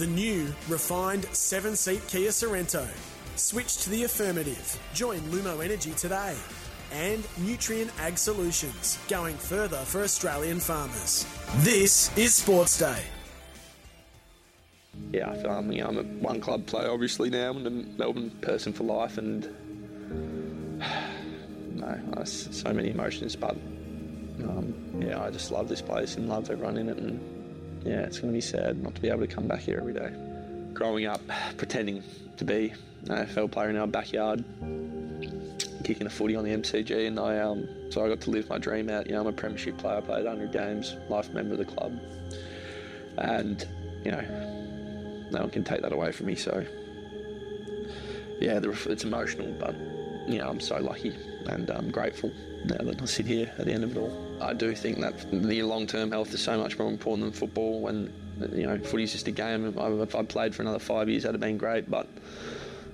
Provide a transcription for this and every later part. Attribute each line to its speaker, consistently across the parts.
Speaker 1: The new, refined seven seat Kia Sorento. Switch to the affirmative. Join Lumo Energy today. And Nutrien Ag Solutions, going further for Australian farmers. This is Sports Day.
Speaker 2: Yeah, I feel I'm, you know, I'm a one club player obviously now and a Melbourne person for life and no, so many emotions but um, yeah, I just love this place and love everyone in it and yeah, it's going to be sad not to be able to come back here every day. Growing up pretending to be an AFL player in our backyard, kicking a footy on the MCG, and I um, so I got to live my dream out. You know, I'm a premiership player, played 100 games, life member of the club, and you know, no one can take that away from me. So yeah, it's emotional, but you know, I'm so lucky and I'm grateful now that I sit here at the end of it all. I do think that the long-term health is so much more important than football. When you know, footy's just a game. If I played for another five years, that'd have been great, but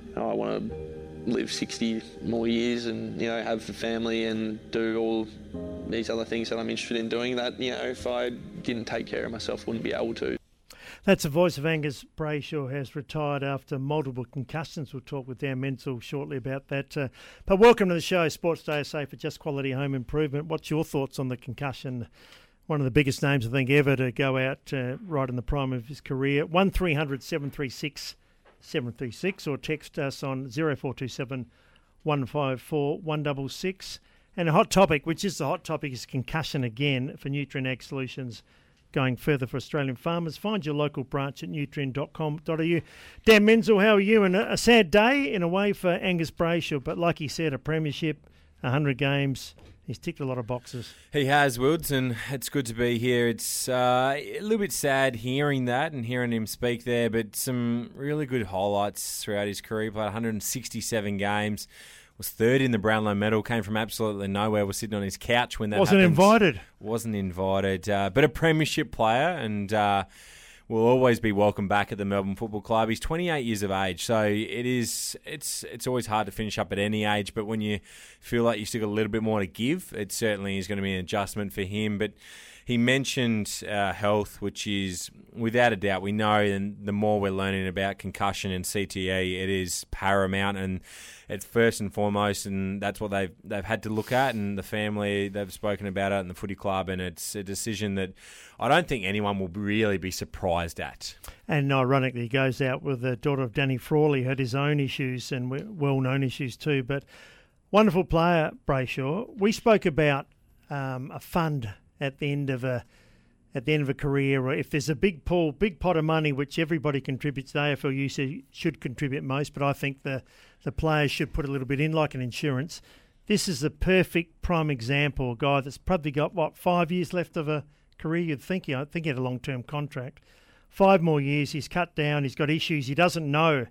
Speaker 2: you know, I want to live 60 more years and you know have a family and do all these other things that I'm interested in doing that you know if I didn't take care of myself wouldn't be able to
Speaker 3: that's the voice of Angus Brayshaw has retired after multiple concussions. We'll talk with Dan Menzel shortly about that. Uh, but welcome to the show, Sports Day SA for Just Quality Home Improvement. What's your thoughts on the concussion? One of the biggest names I think ever to go out uh, right in the prime of his career. One 736 736 or text us on 0427 154 166. And a hot topic, which is the hot topic, is concussion again for Nutrien Ag Solutions going further for Australian farmers. Find your local branch at nutrien.com.au. Dan Menzel, how are you? And a, sad day in a way for Angus Brayshaw, but like he said, a premiership, 100 games, He's ticked a lot of boxes.
Speaker 4: He has, Wilds, and it's good to be here. It's uh, a little bit sad hearing that and hearing him speak there, but some really good highlights throughout his career. He played 167 games, was third in the Brownlow medal, came from absolutely nowhere, was sitting on his couch when that
Speaker 3: Wasn't
Speaker 4: happened.
Speaker 3: invited.
Speaker 4: Wasn't invited, uh, but a premiership player and... Uh, will always be welcome back at the Melbourne Football Club. He's 28 years of age, so it is it's it's always hard to finish up at any age. But when you feel like you still got a little bit more to give, it certainly is going to be an adjustment for him. But he mentioned uh, health, which is without a doubt we know, and the more we're learning about concussion and CTE, it is paramount and it's first and foremost, and that's what they've they've had to look at. And the family they've spoken about it in the footy club, and it's a decision that I don't think anyone will really be surprised at.
Speaker 3: And ironically, goes out with the daughter of Danny Frawley, had his own issues and well known issues too, but. Wonderful player, Brayshaw. We spoke about um, a fund at the end of a at the end of a career, or if there's a big pool, big pot of money which everybody contributes, the AFLU should contribute most, but I think the the players should put a little bit in, like an insurance. This is the perfect prime example. A guy that's probably got what five years left of a career. You'd think he, I think he had a long term contract. Five more years. He's cut down. He's got issues. He doesn't know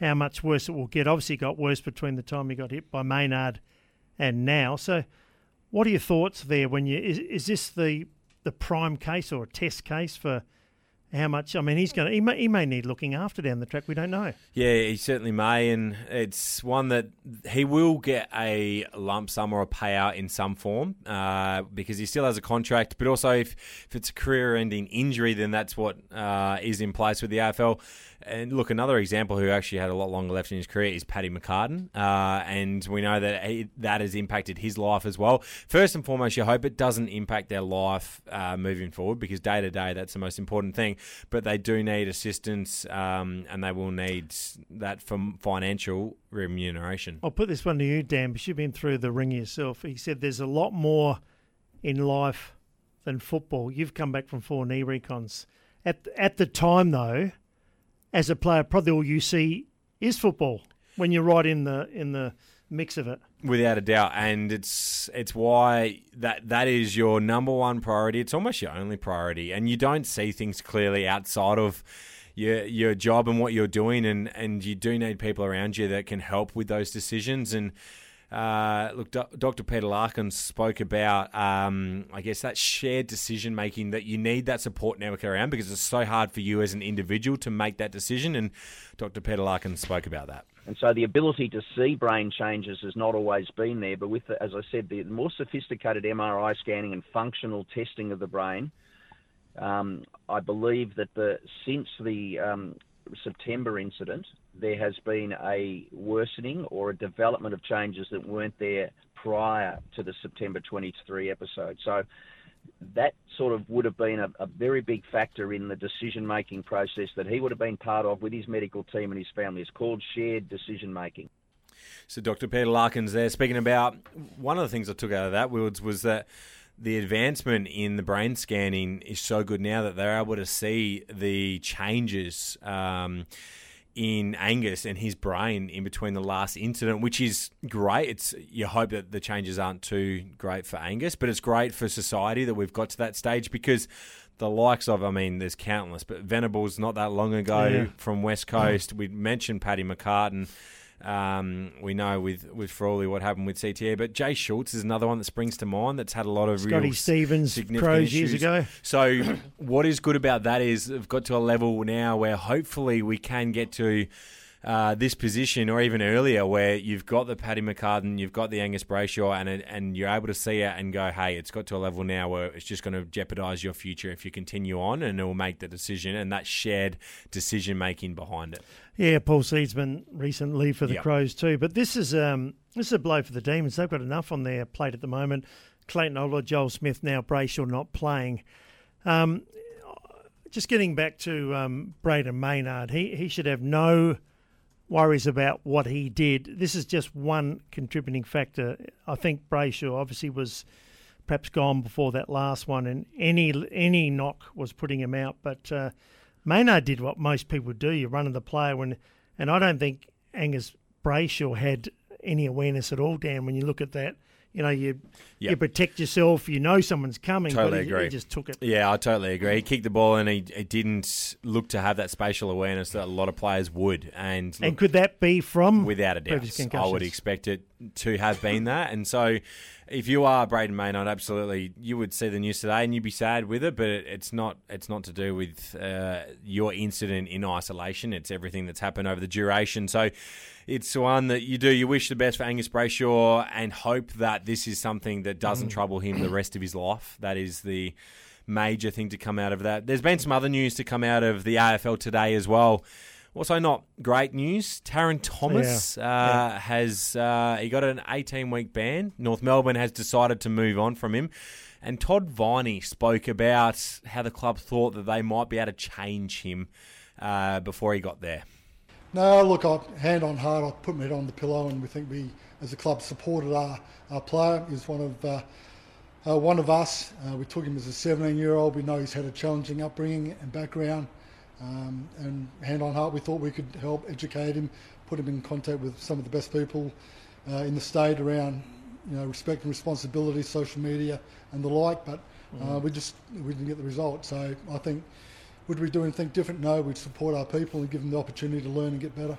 Speaker 3: how much worse it will get. Obviously, it got worse between the time he got hit by Maynard and now. So what are your thoughts there? When you is, is this the the prime case or a test case for how much? I mean, he's going to he may, he may need looking after down the track. We don't know.
Speaker 4: Yeah, he certainly may, and it's one that he will get a lump sum or a payout in some form uh, because he still has a contract. But also, if if it's a career-ending injury, then that's what uh, is in place with the AFL. And look, another example who actually had a lot longer left in his career is Paddy McCartin, uh, and we know that he, that has impacted his life as well. First and foremost, you hope it doesn't impact their life uh, moving forward because day to day that's the most important thing. But they do need assistance, um, and they will need that from financial remuneration.
Speaker 3: I'll put this one to you, Dan, because you've been through the ring yourself. He said there's a lot more in life than football. You've come back from four knee recons. At at the time though as a player, probably all you see is football when you're right in the in the mix of it.
Speaker 4: Without a doubt, and it's it's why that that is your number one priority. It's almost your only priority, and you don't see things clearly outside of your your job and what you're doing, and and you do need people around you that can help with those decisions and. Uh, look, Do- Dr. Peter Larkin spoke about, um, I guess, that shared decision making that you need that support network around because it's so hard for you as an individual to make that decision. And Dr. Peter Larkin spoke about that.
Speaker 5: And so the ability to see brain changes has not always been there. But with, the, as I said, the more sophisticated MRI scanning and functional testing of the brain, Um, I believe that the since the um, September incident, there has been a worsening or a development of changes that weren't there prior to the September 23 episode. So that sort of would have been a, a very big factor in the decision making process that he would have been part of with his medical team and his family. It's called shared decision making.
Speaker 4: So, Dr. Peter Larkins there speaking about one of the things I took out of that, Wilds, was that the advancement in the brain scanning is so good now that they're able to see the changes. Um, in Angus and his brain in between the last incident, which is great. It's you hope that the changes aren't too great for Angus, but it's great for society that we've got to that stage because the likes of, I mean, there's countless, but Venables not that long ago
Speaker 3: Yeah.
Speaker 4: from West Coast. We mentioned Paddy McCartin. Um, we know with with Frawley what happened with CTE, but Jay Schulz is another one that springs to mind that's had a lot of
Speaker 3: Scotty
Speaker 4: real
Speaker 3: Stevens,
Speaker 4: significant
Speaker 3: pros years
Speaker 4: issues.
Speaker 3: ago.
Speaker 4: So, what is good about that is we've got to a level now where hopefully we can get to uh, this position or even earlier where you've got the Paddy McCartin, you've got the Angus Brayshaw, and it, and you're able to see it and go, hey, it's got to a level now where it's just going to jeopardise your future if you continue on, and it will make the decision and that shared decision making behind it.
Speaker 3: Yeah, Paul Seedsman recently for the
Speaker 4: Yep.
Speaker 3: Crows too. But this is um, this is a blow for the Demons. They've got enough on their plate at the moment. Clayton Ola, Joel Smith now, Brayshaw not playing. Um, just getting back to um, Brayden Maynard, he, he should have no worries about what he did. This is just one contributing factor. I think Brayshaw obviously was perhaps gone before that last one, and any any knock was putting him out. But uh, Maynard did what most people do: you run the player when, and I don't think Angus Brayshaw had any awareness at all. Dan, when you look at that, you know you you protect yourself. You know someone's coming,
Speaker 4: Totally
Speaker 3: but he,
Speaker 4: agree.
Speaker 3: he just took it.
Speaker 4: Yeah, I totally agree. He kicked the ball and he, he didn't look to have that spatial awareness that a lot of players would. And,
Speaker 3: And could that be from
Speaker 4: without a doubt, I would expect it to have been that. And so, if you are Brayden Maynard, absolutely, you would see the news today and you'd be sad with it. But it, it's not. It's not to do with uh, your incident in isolation. It's everything that's happened over the duration. So. It's one that you do. You wish the best for Angus Brayshaw and hope that this is something that doesn't
Speaker 3: Mm.
Speaker 4: trouble him the rest of his life. That is the major thing to come out of that. There's been some other news to come out of the AFL today as well. Also, not great news. Tarryn Thomas
Speaker 3: Yeah.
Speaker 4: uh, has uh, he got an 18 week ban. North Melbourne has decided to move on from him. And Todd Viney spoke about how the club thought that they might be able to change him uh, before he got there.
Speaker 6: No, look, I, hand on heart, I put my head on the pillow, and we think we, as a club, supported our, our player. He's one of uh, uh, one of us. Uh, we took him as a 17-year-old. We know he's had a challenging upbringing and background. Um, and hand on heart, we thought we could help educate him, put him in contact with some of the best people uh, in the state around, you know, respect and responsibility, social media, and the like. But uh, we just we didn't get the result. So I think would we do anything different? No, we'd support our people and give them the opportunity to learn and get better.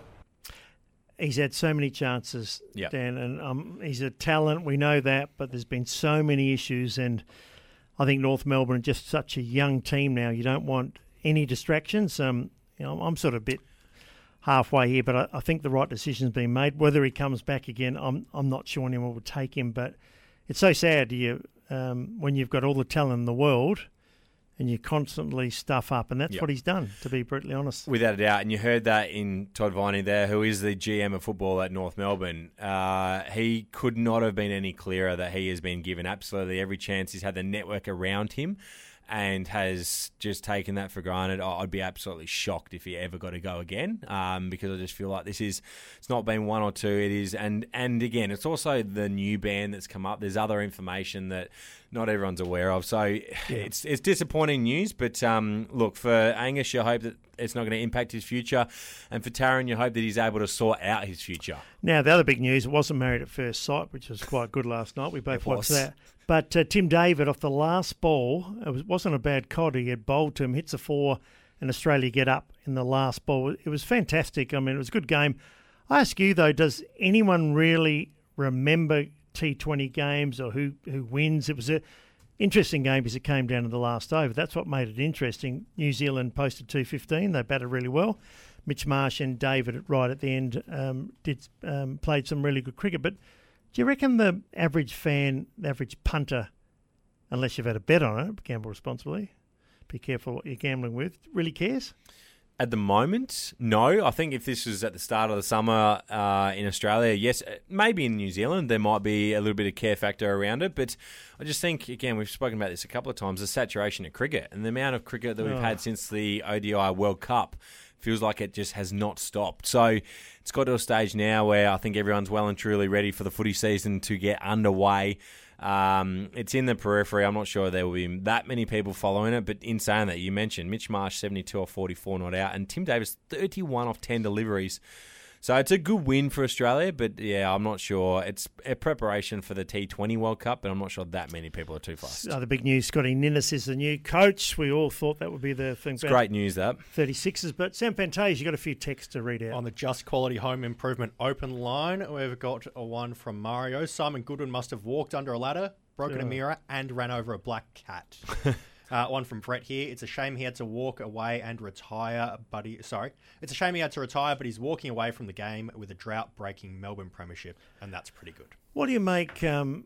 Speaker 3: He's had so many chances,
Speaker 4: Yep.
Speaker 3: Dan, and um, he's a talent. We know that, but there's been so many issues, and I think North Melbourne are just such a young team now. You don't want any distractions. Um, you know, I'm sort of a bit halfway here, but I, I think the right decision's been made. Whether he comes back again, I'm I'm not sure anyone would take him. But it's so sad you um, when you've got all the talent in the world. And you constantly stuff up, and that's
Speaker 4: Yep.
Speaker 3: what he's done. To be brutally honest,
Speaker 4: Without a doubt, and you heard that in Todd Viney there, who is the GM of football at North Melbourne. Uh, he could not have been any clearer that he has been given absolutely every chance. He's had the network around him and has just taken that for granted. I'd be absolutely shocked if he ever got to go again um, because I just feel like this is, it's not been one or two, it is, and, and again, it's also the new band that's come up. There's other information that not everyone's aware of. So it's it's disappointing news, but um, look for Angus, you hope that it's not going to impact his future, and for Tarryn, you hope that he's able to sort out his future.
Speaker 3: Now, the other big news, it wasn't married at first sight, which was quite good last night. We both watched that. But uh, Tim David, off the last ball, it was, wasn't a bad cod. He had bowled to him, hits a four, and Australia get up in the last ball. It was fantastic. I mean, it was a good game. I ask you, though, does anyone really remember T20 games or who, who wins? It was a interesting game because it came down to the last over. That's what made it interesting. New Zealand posted 215. They batted really well. Mitch Marsh and David right at the end um, did um, played some really good cricket. But do you reckon the average fan, the average punter, unless you've had a bet on it, gamble responsibly, be careful what you're gambling with. Really cares?
Speaker 4: At the moment, no. I think if this was at the start of the summer uh, in Australia, yes, uh, maybe in New Zealand there might be a little bit of care factor around it. But I just think, again, we've spoken about this a couple of times the saturation of cricket and the amount of cricket that we've
Speaker 3: Oh.
Speaker 4: had since the ODI World Cup feels like it just has not stopped. So it's got to a stage now where I think everyone's well and truly ready for the footy season to get underway. Um, it's in the periphery. I'm not sure there will be that many people following it, but in saying that, you mentioned Mitch Marsh 72 off 44 not out, and Tim David 31 off 10 deliveries. So it's a good win for Australia, but yeah, I'm not sure. It's a preparation for the T20 World Cup, but I'm not sure that many people are too fast.
Speaker 3: Other big news: Scotty Ninnis is the new coach. We all thought that would be the thing.
Speaker 4: It's great news that.
Speaker 3: 36s, but Sam Fantasia, you got a few texts to read out.
Speaker 7: On the Just Quality Home Improvement open line, we've got a one from Mario. Simon Goodwin must have walked under a ladder, broken a mirror, and ran over a black cat. uh, one from Brett here. It's a shame he had to walk away and retire, he, sorry, it's a shame he had to retire, but he's walking away from the game with a drought-breaking Melbourne Premiership, and that's pretty good.
Speaker 3: What do you make? Um,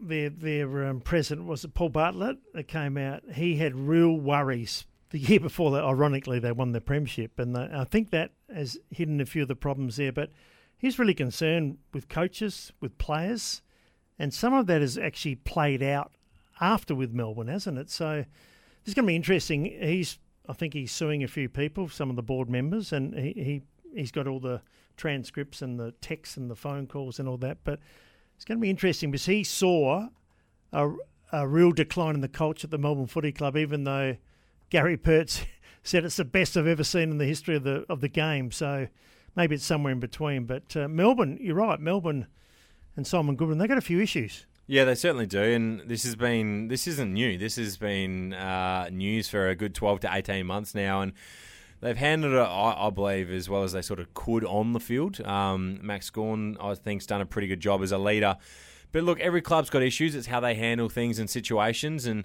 Speaker 3: their their um, president was it Paul Bartlett that came out. He had real worries the year before that. Ironically, they won the premiership, and the, I think that has hidden a few of the problems there. But he's really concerned with coaches, with players, and some of that has actually played out after with Melbourne, hasn't it? So it's going to be interesting. He's I think he's suing a few people, some of the board members, and he, he he's got all the transcripts and the texts and the phone calls and all that. But it's going to be interesting because he saw a, a real decline in the culture at the Melbourne Footy Club, even though Gary Pertz said it's the best I've ever seen in the history of the of the game. So maybe it's somewhere in between. But uh, Melbourne, you're right, Melbourne and Simon Goodwin, they got a few issues.
Speaker 4: Yeah, they certainly do, and this has been this isn't new. This has been uh, news for a good twelve to eighteen months now, and they've handled it, I, I believe, as well as they sort of could on the field. Um, Max Gawn, I think's done a pretty good job as a leader. But look, every club's got issues. It's how they handle things and situations, and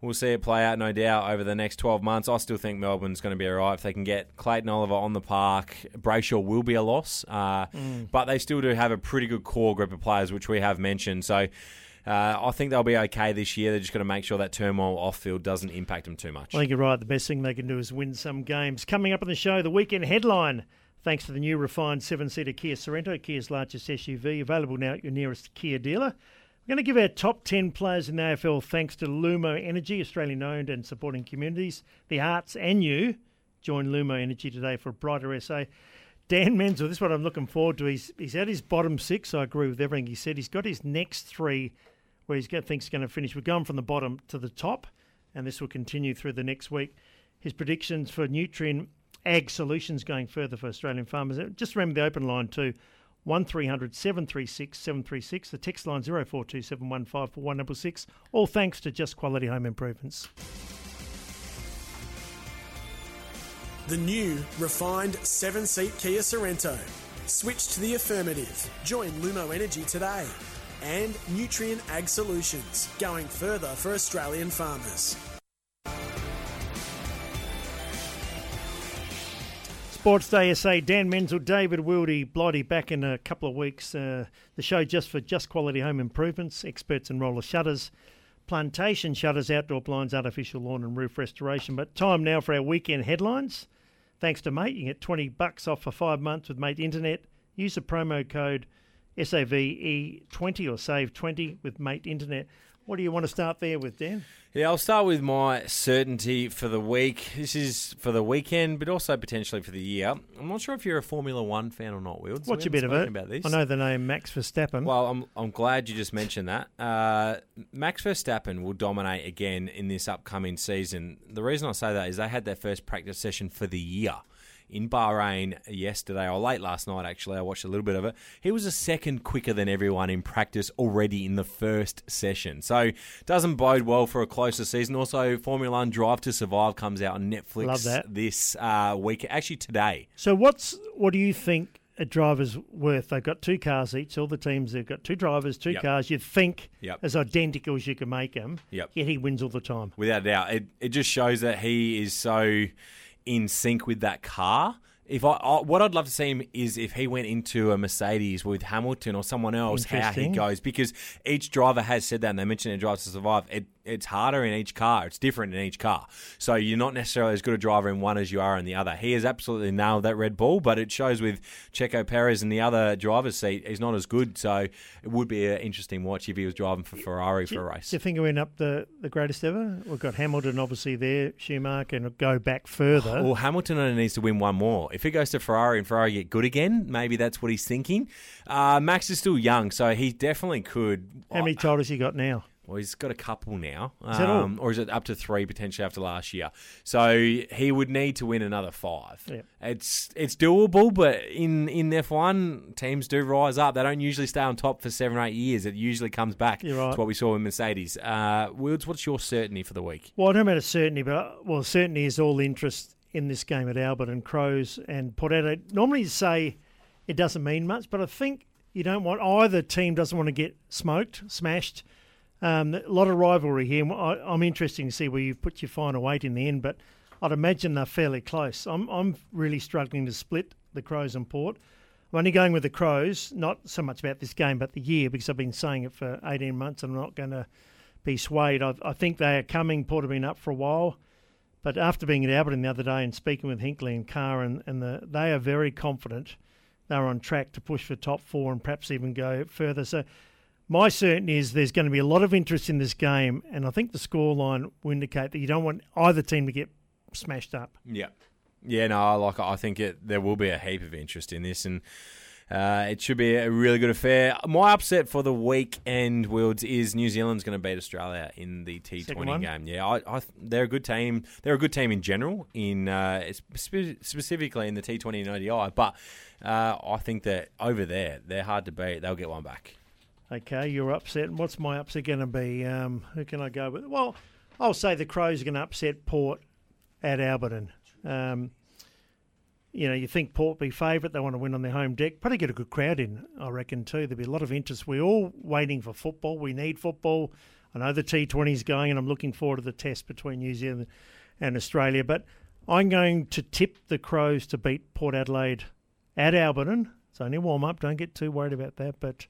Speaker 4: we'll see it play out, no doubt, over the next 12 months. I still think Melbourne's going to be all right. If they can get Clayton Oliver on the park, Brayshaw will be a loss, uh, but they still do have a pretty good core group of players, which we have mentioned. So uh, I think they'll be okay this year. They're just going to make sure that turmoil off field doesn't impact them too much.
Speaker 3: I think you're right. The best thing they can do is win some games. Coming up on the show, the weekend headline. Thanks to the new refined seven-seater Kia Sorento, Kia's largest SUV, available now at your nearest Kia dealer. We're going to give our top 10 players in the AFL thanks to Lumo Energy, Australian owned and supporting communities, the arts, and you. Join Lumo Energy today for a brighter SA. Dan Menzel, this is what I'm looking forward to. He's, he's at his bottom six. I agree with everything he said. He's got his next three where he thinks he's going to finish. We're going from the bottom to the top, and this will continue through the next week. His predictions for Nutrien Ag Solutions going further for Australian farmers. Uh, just remember the open line too. 1300 736 736. The text line 042715 for 166. All thanks to Just Quality Home Improvements.
Speaker 1: The new, refined seven seat Kia Sorento. Switch to the affirmative. Join Lumo Energy today. And Nutrien Ag Solutions, going further for Australian farmers.
Speaker 3: Sports Day SA, Dan Menzel, David Wildy, Blighty back in a couple of weeks. Uh, the show just for Just Quality Home Improvements, experts in roller shutters, plantation shutters, outdoor blinds, artificial lawn and roof restoration. But time now for our weekend headlines. Thanks to Mate, you get 20 bucks off for five months with Mate Internet. Use the promo code SAVE20 or SAVE20 with Mate Internet. What do you want to start there with, Dan?
Speaker 4: Yeah, I'll start with my certainty for the week. This is for the weekend, but also potentially for the year. I'm not sure if you're a Formula One fan or not, Wild.
Speaker 3: What's a bit of it?
Speaker 4: About this.
Speaker 3: I know the name Max Verstappen.
Speaker 4: Well, I'm I'm glad you just mentioned that. Uh, Max Verstappen will dominate again in this upcoming season. The reason I say that is they had their first practice session for the year in Bahrain yesterday or late last night. Actually, I watched a little bit of it. He was a second quicker than everyone in practice already in the first session. So doesn't bode well for a closer season. Also, Formula One Drive to Survive comes out on Netflix this uh, week. Actually, today.
Speaker 3: So what's what do you think a driver's worth? They've got two cars each. All the teams they've got two drivers, two
Speaker 4: Yep.
Speaker 3: cars. You'd think
Speaker 4: Yep.
Speaker 3: as identical as you can make them.
Speaker 4: Yep.
Speaker 3: Yet he wins all the time.
Speaker 4: without a doubt. It it just shows that he is so in sync with that car. If I, I what I'd love to see him is if he went into a Mercedes with Hamilton or someone else, how he goes because each driver has said that, and they mentioned in Drive to Survive. It it's harder in each car. It's different in each car. So you're not necessarily as good a driver in one as you are in the other. He has absolutely nailed that Red Bull, but it shows with Checo Perez in the other driver's seat, he's not as good. So it would be an interesting watch if he was driving for Ferrari for a race.
Speaker 3: Do you think we're up the, the greatest ever? We've got Hamilton obviously there, Schumacher, and go back further.
Speaker 4: Well, Hamilton only needs to win one more. If he goes to Ferrari and Ferrari get good again, maybe that's what he's thinking. Uh, Max is still young, so he definitely could.
Speaker 3: How many titles he got now?
Speaker 4: Well, he's got a couple now,
Speaker 3: Is that all?
Speaker 4: um, or is it up to three potentially after last year? So he would need to win another five.
Speaker 3: Yep.
Speaker 4: It's it's doable, but in in F one teams do rise up. They don't usually stay on top for seven or eight years. It usually comes back.
Speaker 3: You're right.
Speaker 4: That's what we saw with Mercedes. Uh, Wilds, what's your certainty for the week?
Speaker 3: Well, I don't about certainty, but well, certainty is all interest in this game at Albert and Crows and Port Adelaide. Normally, you say it doesn't mean much, but I think you don't want either team doesn't want to get smoked, smashed. Um, a lot of rivalry here. I, I'm interested to see where you put your final weight in the end, but I'd imagine they're fairly close. I'm I'm really struggling to split the Crows and Port. I'm only going with the Crows, not so much about this game, but the year, because I've been saying it for 18 months. I'm not going to be swayed. I, I think they are coming. Port have been up for a while. But after being at Alberton the other day and speaking with Hinkley and Carr, and, and the, they are very confident they're on track to push for top four and perhaps even go further. So my certainty is there's going to be a lot of interest in this game, and I think the scoreline will indicate that you don't want either team to get smashed up.
Speaker 4: Yeah, yeah. No, I like. I think it. There will be a heap of interest in this, and uh, it should be a really good affair. My upset for the weekend, Wilds, is New Zealand's going to beat Australia in the
Speaker 3: T20
Speaker 4: game. Yeah, I, I, they're a good team. They're a good team in general, in uh, spe- specifically in the T Twenty and ODI. But uh, I think that over there, they're hard to beat. They'll get one back.
Speaker 3: Okay, you're upset. And what's my upset going to be? Um, who can I go with? Well, I'll say the Crows are going to upset Port at Alberton. Um, you know, you think Port be favourite. They want to win on their home deck. Probably get a good crowd in, I reckon, too. There'll be a lot of interest. We're all waiting for football. We need football. I know the T20 is going, and I'm looking forward to the test between New Zealand and Australia. But I'm going to tip the Crows to beat Port Adelaide at Alberton. It's only warm up. Don't get too worried about that. But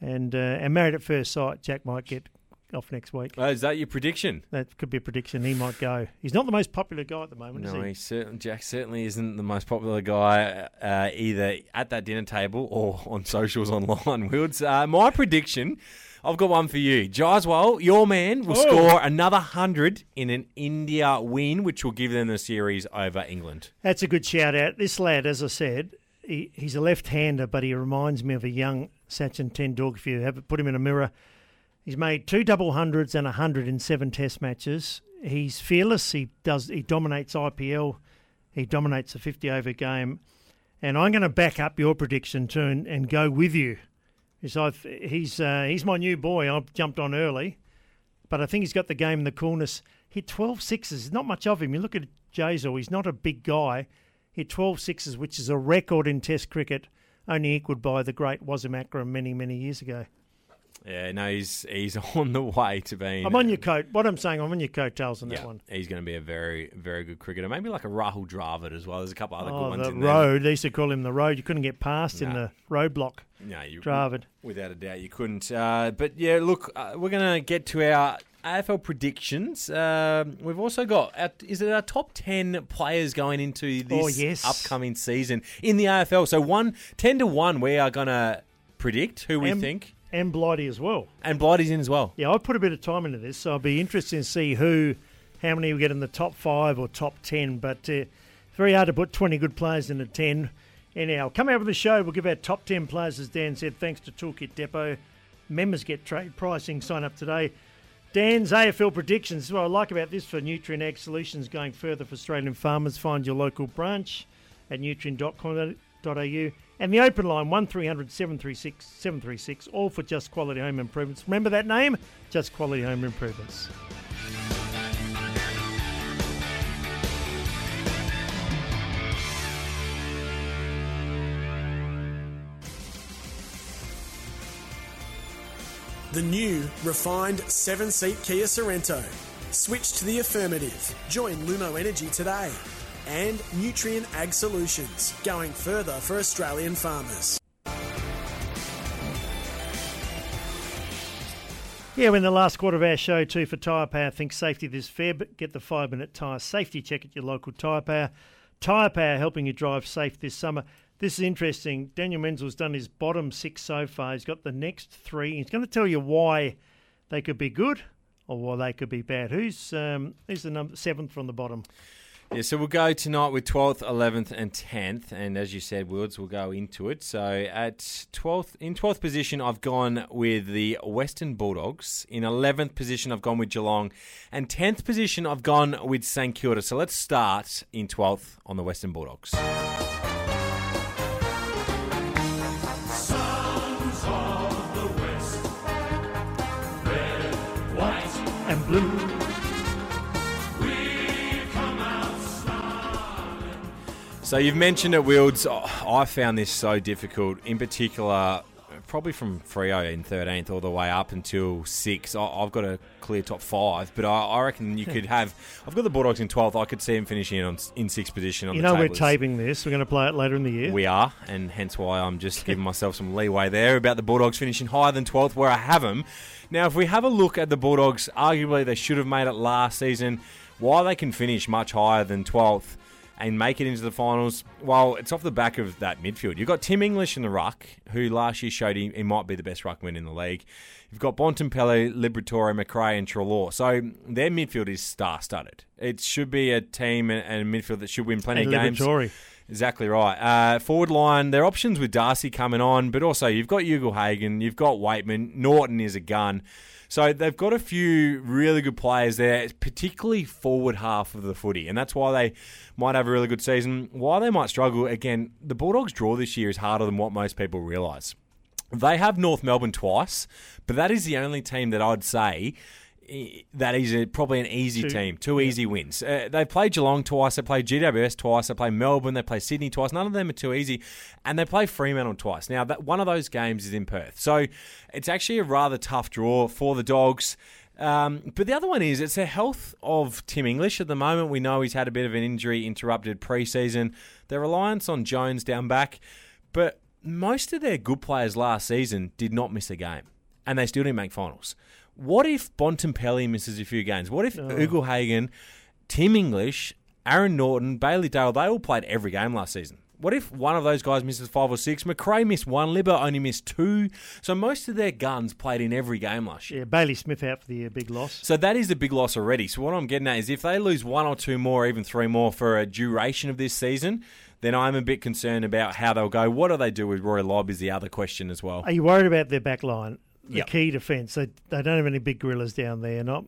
Speaker 3: and uh, and married at first sight, Jack might get off next week.
Speaker 4: Uh, is that your prediction?
Speaker 3: That could be a prediction. He might go. He's not the most popular guy at the moment,
Speaker 4: No,
Speaker 3: is he?
Speaker 4: he certainly, Jack certainly isn't the most popular guy uh, either at that dinner table or on socials online. Wilds, uh, my prediction, I've got one for you. Jaiswal, your man, will
Speaker 3: Oh.
Speaker 4: score another hundred in an India win, which will give them the series over England.
Speaker 3: That's a good shout out. This lad, as I said, he, he's a left-hander, but he reminds me of a young Sachin Tendulkar. If you have put him in a mirror, he's made two double hundreds and a hundred in seven Test matches. He's fearless. He does. He dominates IPL. He dominates the fifty-over game. And I'm going to back up your prediction too, and, and go with you. I've, he's uh, he's my new boy. I've jumped on early, but I think he's got the game and the coolness. Hit 12 sixes. Not much of him. You look at Jazel. He's not a big guy. He hit 12 sixes, which is a record in Test cricket, only equalled by the great Wasim Akram many many years ago.
Speaker 4: Yeah, no, he's he's on the way to being.
Speaker 3: I'm on your coat. What I'm saying, I'm on your coattails on
Speaker 4: Yeah,
Speaker 3: that one.
Speaker 4: he's going to be a very, very good cricketer. Maybe like a Rahul Dravid as well. There's a couple other good
Speaker 3: Oh,
Speaker 4: ones
Speaker 3: the
Speaker 4: in there.
Speaker 3: road. They used to call him the road. You couldn't get past in the roadblock.
Speaker 4: No, you,
Speaker 3: Dravid.
Speaker 4: Without a doubt, you couldn't. Uh, but yeah, look, uh, we're going to get to our AFL predictions. Um, we've also got, our, is it our top 10 players going into this
Speaker 3: Oh, yes.
Speaker 4: upcoming season in the AFL? So one, 10 to 1, we are going to predict who we
Speaker 3: And-
Speaker 4: think.
Speaker 3: And Blighty as well.
Speaker 4: And Blighty's in as well.
Speaker 3: Yeah, I put a bit of time into this, so I'll be interested to see who, how many we get in the top five or top ten. But uh, very hard to put 20 good players in the 10. Anyhow, come out with the show. We'll give our top 10 players, as Dan said, thanks to Toolkit Depot. Members get trade pricing. Sign up today. Dan's AFL predictions. This is what I like about this for Nutrien Ag Solutions going further for Australian farmers. Find your local branch at nutrien.com.au. And the open line, 1300 736 736, all for Just Quality Home Improvements. Remember that name? Just Quality Home Improvements.
Speaker 1: The new, refined seven seat Kia Sorento. Switch to the affirmative. Join Lumo Energy today. And Nutrien Ag Solutions, going further for Australian farmers.
Speaker 3: Yeah, we're in the last quarter of our show, too, for Tyre Power, think safety this Feb. Get the five minute tyre safety check at your local Tyre Power. Tyre Power helping you drive safe this summer. This is interesting. Daniel Menzel's done his bottom six so far. He's got the next three. He's going to tell you why they could be good or why they could be bad. Who's um, who's the number seventh from the bottom?
Speaker 4: Yeah, so we'll go tonight with 12th, 11th, and 10th. And as you said, Wilds will go into it. So at 12th, in 12th position, I've gone with the Western Bulldogs. In 11th position, I've gone with Geelong. And 10th position, I've gone with St Kilda. So let's start in 12th on the Western Bulldogs.
Speaker 3: Blue.
Speaker 4: So you've mentioned it, Wilds. Oh, I found this so difficult, in particular, probably from Freo in 13th all the way up until 6. I- I've got a clear top 5, but I, I reckon you could have... I've got the Bulldogs in 12th. I could see them finishing on, in 6th position on
Speaker 3: You know we're taping this. We're going to play it later in the year.
Speaker 4: We are, and hence why I'm just giving myself some leeway there about the Bulldogs finishing higher than 12th, where I have them. Now, if we have a look at the Bulldogs, arguably they should have made it last season. Why they can finish much higher than 12th and make it into the finals, well, it's off the back of that midfield. You've got Tim English in the ruck, who last year showed he, he might be the best ruckman in the league. You've got Bontempelli, Liberatore, McRae, and Treloar. So their midfield is star-studded. It should be a team and, and a midfield that should win plenty
Speaker 3: and
Speaker 4: of games.
Speaker 3: Liberatore.
Speaker 4: Exactly right. Uh, forward line, their options with Darcy coming on, but also you've got Ugle-Hagan, you've got Weightman, Naughton is a gun. So they've got a few really good players there, particularly forward half of the footy, and that's why they might have a really good season. Why they might struggle, again, the Bulldogs' draw this year is harder than what most people realise. They have North Melbourne twice, but that is the only team that I'd say that is a, probably an easy
Speaker 3: Two.
Speaker 4: team. Two easy wins. Uh, they played Geelong twice. They played GWS twice. They played Melbourne. They played Sydney twice. None of them are too easy, and they play Fremantle twice. Now, that one of those games is in Perth, so it's actually a rather tough draw for the Dogs. Um, but the other one is it's the health of Tim English at the moment. We know he's had a bit of an injury interrupted preseason. Their reliance on Jones down back, but most of their good players last season did not miss a game, and they still didn't make finals. What if Bontempelli misses a few games? What if Ugle-Hagan, Tim English, Aaron Naughton, Bailey Dale, they all played every game last season? What if one of those guys misses five or six? McRae missed one, Libber only missed two. So most of their guns played in every game last year.
Speaker 3: Yeah, Bailey Smith out for the uh, big loss.
Speaker 4: So that is a big loss already. So what I'm getting at is if they lose one or two more, even three more for a duration of this season, then I'm a bit concerned about how they'll go. What do they do with Rory Lobb is the other question as well.
Speaker 3: Are you worried about their back line? The
Speaker 4: Yep.
Speaker 3: key defence. They, they don't have any big gorillas down there. Not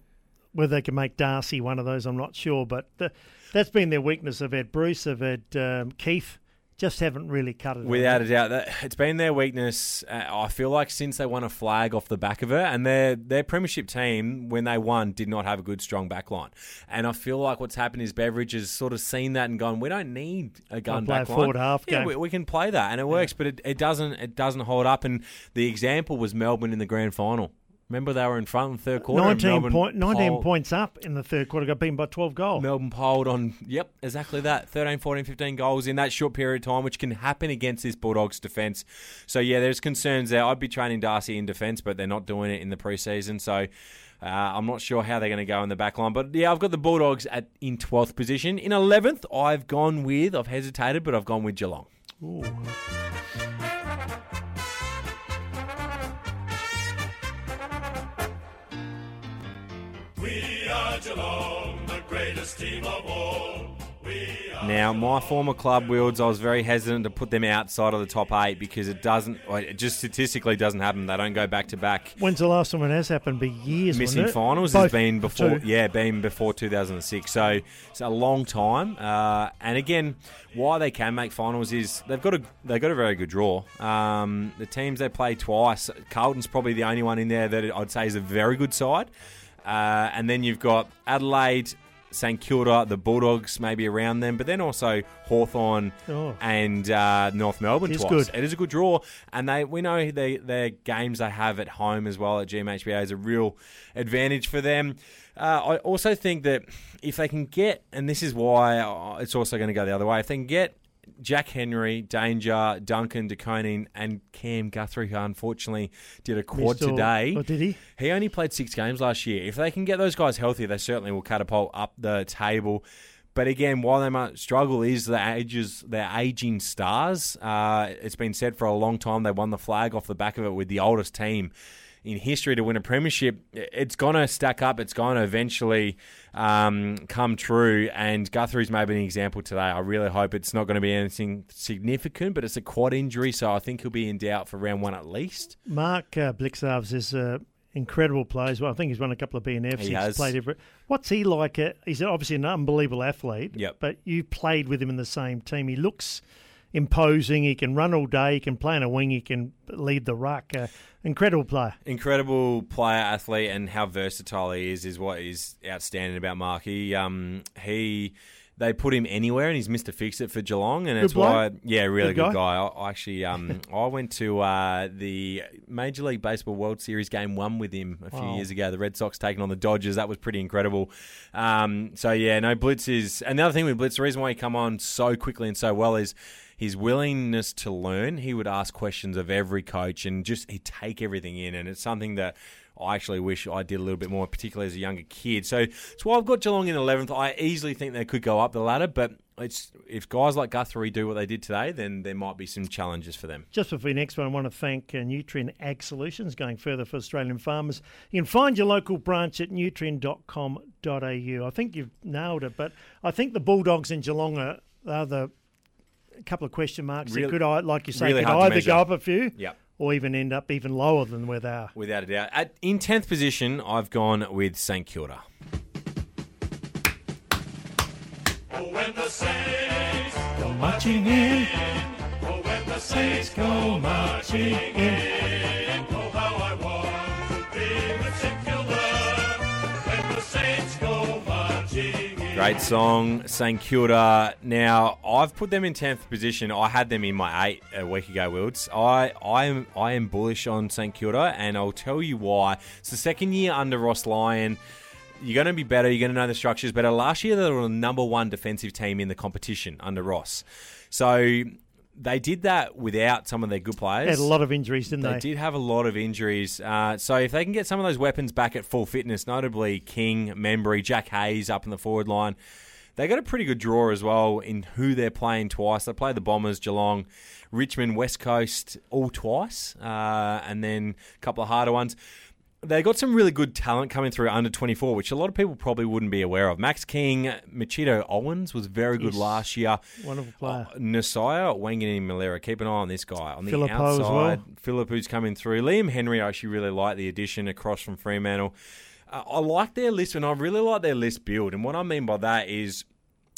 Speaker 3: whether they can make Darcy one of those, I'm not sure. But the, that's been their weakness. They've had Bruce, they've had um, Keith. Just haven't really cut it.
Speaker 4: Without a doubt, that it's been their weakness. Uh, I feel like since they won a flag off the back of it, and their their premiership team when they won did not have a good strong back line. And I feel like what's happened is Beveridge has sort of seen that and gone, we don't need a gun
Speaker 3: a
Speaker 4: back line.
Speaker 3: forward half
Speaker 4: yeah, we, we can play that, and it works, but it, it doesn't it doesn't hold up. And the example was Melbourne in the grand final. Remember they were in front in the third quarter. and
Speaker 3: 19,
Speaker 4: Melbourne
Speaker 3: point, 19
Speaker 4: poled-
Speaker 3: points up in the third quarter, got beaten by 12 goals.
Speaker 4: Melbourne polled on, yep, exactly that. 13, 14, 15 goals in that short period of time, which can happen against this Bulldogs defence. So, yeah, there's concerns there. I'd be training Darcy in defence, but they're not doing it in the preseason. So, uh, I'm not sure how they're going to go in the back line. But, yeah, I've got the Bulldogs at in 12th position. In 11th, I've gone with, I've hesitated, but I've gone with Geelong.
Speaker 3: Ooh.
Speaker 8: Geelong, the greatest team of all.
Speaker 4: Now, my former club, Wilds, I was very hesitant to put them outside of the top eight because it doesn't, it just statistically doesn't happen. They don't go back to back.
Speaker 3: When's the last time it has happened? Be years.
Speaker 4: missing finals
Speaker 3: Both-
Speaker 4: has been before
Speaker 3: two.
Speaker 4: yeah been before 2006 so it's a long time uh, and again why they can make finals is they've got a they've got a very good draw um, the teams they play twice Carlton's probably the only one in there that I'd say is a very good side uh, and then you've got Adelaide St Kilda, the Bulldogs maybe around them, but then also Hawthorn
Speaker 3: Oh.
Speaker 4: and uh, North Melbourne
Speaker 3: It is
Speaker 4: twice.
Speaker 3: good.
Speaker 4: It is a good draw, and they we know they their games they have at home as well at GMHBA is a real advantage for them. Uh, I also think that if they can get, and this is why uh, it's also going to go the other way, if they can get Jack Henry, Danger, Duncan, De Koning, and Cam Guthrie, who unfortunately did a quad
Speaker 3: Missed
Speaker 4: today.
Speaker 3: Oh, did he?
Speaker 4: He only played six games last year. If they can get those guys healthy, they certainly will catapult up the table. But again, while they might struggle, is the ages their aging stars. Uh, it's been said for a long time they won the flag off the back of it with the oldest team in history to win a premiership. It's going to stack up. It's going to eventually um, come true. And Guthrie's maybe an example today. I really hope it's not going to be anything significant, but it's a quad injury, so I think he'll be in doubt for round one at least.
Speaker 3: Mark uh, Blicavs is an incredible player as well. I think he's won a couple of BNFs.
Speaker 4: He has.
Speaker 3: played every. What's he like? Uh, he's obviously an unbelievable athlete.
Speaker 4: Yep.
Speaker 3: But you played with him in the same team. He looks imposing. He can run all day. He can play in a wing. He can lead the ruck. Uh, incredible player.
Speaker 4: incredible player, athlete, and how versatile he is is what is outstanding about Mark. He um he they put him anywhere, and he's Mister Fix It for Geelong, and that's why yeah, really
Speaker 3: Good
Speaker 4: good,
Speaker 3: guy.
Speaker 4: guy. I, I actually um I went to uh, the Major League Baseball World Series game one with him a few
Speaker 3: Wow.
Speaker 4: years ago. The Red Sox taking on the Dodgers. That was pretty incredible. Um, so yeah, no Blitz is another thing with Blitz. The reason why he come on so quickly and so well is his willingness to learn. He would ask questions of every coach and just he'd take everything in. And it's something that I actually wish I did a little bit more, particularly as a younger kid. So that's why I've got Geelong in 11th. I easily think they could go up the ladder, but it's if guys like Guthrie do what they did today, then there might be some challenges for them.
Speaker 3: Just before the next one, I want to thank uh, Nutrien Ag Solutions going further for Australian farmers. You can find your local branch at nutrien.com.au. I think you've nailed it, but I think the Bulldogs in Geelong are, are the a couple of question marks.
Speaker 4: Really-
Speaker 3: that could, I like you say,
Speaker 4: really
Speaker 3: could either go up a few
Speaker 4: Yep.
Speaker 3: or even end up even lower than where they are.
Speaker 4: Without a doubt. At, in 10th position, I've gone with St Kilda.
Speaker 8: Oh, when the Saints,
Speaker 3: Go marching in,
Speaker 8: oh, when the
Speaker 3: Saints go marching in.
Speaker 4: Great song, St Kilda. Now I've put them in tenth position. I had them in my eight a week ago, Wilds. I I am I am bullish on St Kilda, and I'll tell you why. It's the second year under Ross Lyon. You're going to be better. You're going to know the structures better. Last year they were the number one defensive team in the competition under Ross, so they did that without some of their good players.
Speaker 3: They had a lot of injuries, didn't
Speaker 4: They
Speaker 3: they?
Speaker 4: did have a lot of injuries. Uh, so if they can get some of those weapons back at full fitness, notably King, Membrey, Jack Hayes up in the forward line, they got a pretty good draw as well in who they're playing twice. They play the Bombers, Geelong, Richmond, West Coast all twice, uh, and then a couple of harder ones. They got some really good talent coming through under 24, which a lot of people probably wouldn't be aware of. Max King, Machito Owens was very good
Speaker 3: Yes.
Speaker 4: last year.
Speaker 3: Wonderful player.
Speaker 4: Uh, Nasiah Wanganeen-Milera. Keep an eye on this guy. On the
Speaker 3: Phillipou as
Speaker 4: outside,
Speaker 3: well.
Speaker 4: Philip who's coming through. Liam Henry, I actually really like the addition across from Fremantle. Uh, I like their list, and I really like their list build. And what I mean by that is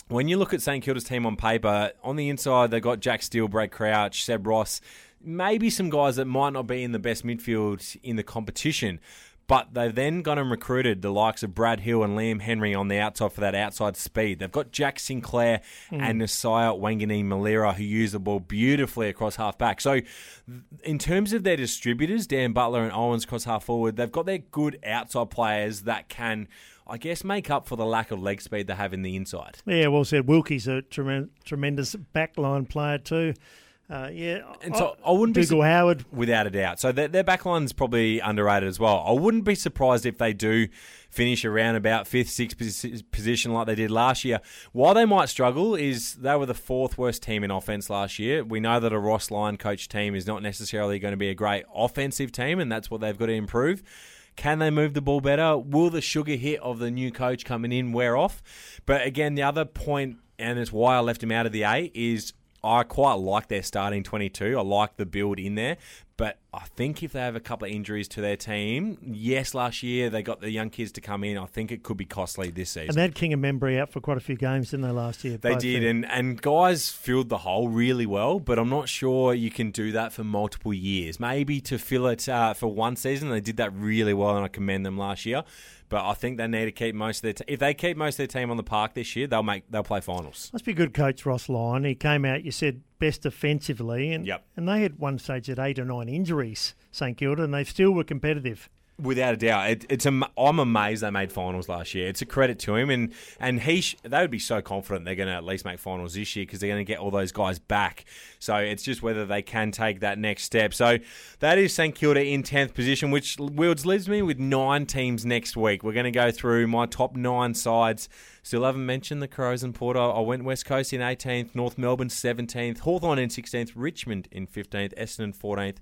Speaker 4: when you look at St Kilda's team on paper, on the inside they've got Jack Steele, Brad Crouch, Seb Ross, maybe some guys that might not be in the best midfield in the competition. But they've then gone and recruited the likes of Brad Hill and Liam Henry on the outside for that outside speed. They've got Jack Sinclair hmm. and Nasiah Wanganeen-Milera who use the ball beautifully across half back. So, in terms of their distributors, Dan Butler and Owens cross half forward, they've got their good outside players that can, I guess, make up for the lack of leg speed they have in the inside.
Speaker 3: Yeah, well said. Wilkie's a tremen- tremendous backline player too. Uh, yeah,
Speaker 4: And so I wouldn't be
Speaker 3: Dougal Howard.
Speaker 4: Without a doubt. So their, their backline's probably underrated as well. I wouldn't be surprised if they do finish around about fifth, sixth position like they did last year. Why they might struggle is they were the fourth worst team in offense last year. We know that a Ross Lyon coach team is not necessarily going to be a great offensive team, and that's what they've got to improve. Can they move the ball better? Will the sugar hit of the new coach coming in wear off? But again, the other point, and it's why I left him out of the eight, is I quite like their starting 22. I like the build in there. But I think if they have a couple of injuries to their team, yes, last year they got the young kids to come in. I think it could be costly this season.
Speaker 3: And they had King and Membrey out for quite a few games, didn't they, last year?
Speaker 4: They did, and, and guys filled the hole really well, but I'm not sure you can do that for multiple years. Maybe to fill it uh, for one season, they did that really well, and I commend them last year. But I think they need to keep most of their. T- if they keep most of their team on the park this year, they'll make they'll play finals.
Speaker 3: Must be good coach, Ross Lyon. He came out, you said, best defensively. And,
Speaker 4: Yep.
Speaker 3: and they had one stage at eight or nine injuries, St Kilda, and they still were competitive.
Speaker 4: Without a doubt, it, it's am- I'm amazed they made finals last year. It's a credit to him, and and he sh- they would be so confident they're going to at least make finals this year because they're going to get all those guys back. So it's just whether they can take that next step. So that is St Kilda in tenth position, which Wilds leaves me with nine teams next week. We're going to go through my top nine sides. Still haven't mentioned the Crows and Porter. I went West Coast in 18th, North Melbourne 17th, Hawthorn in 16th, Richmond in 15th, Essendon 14th,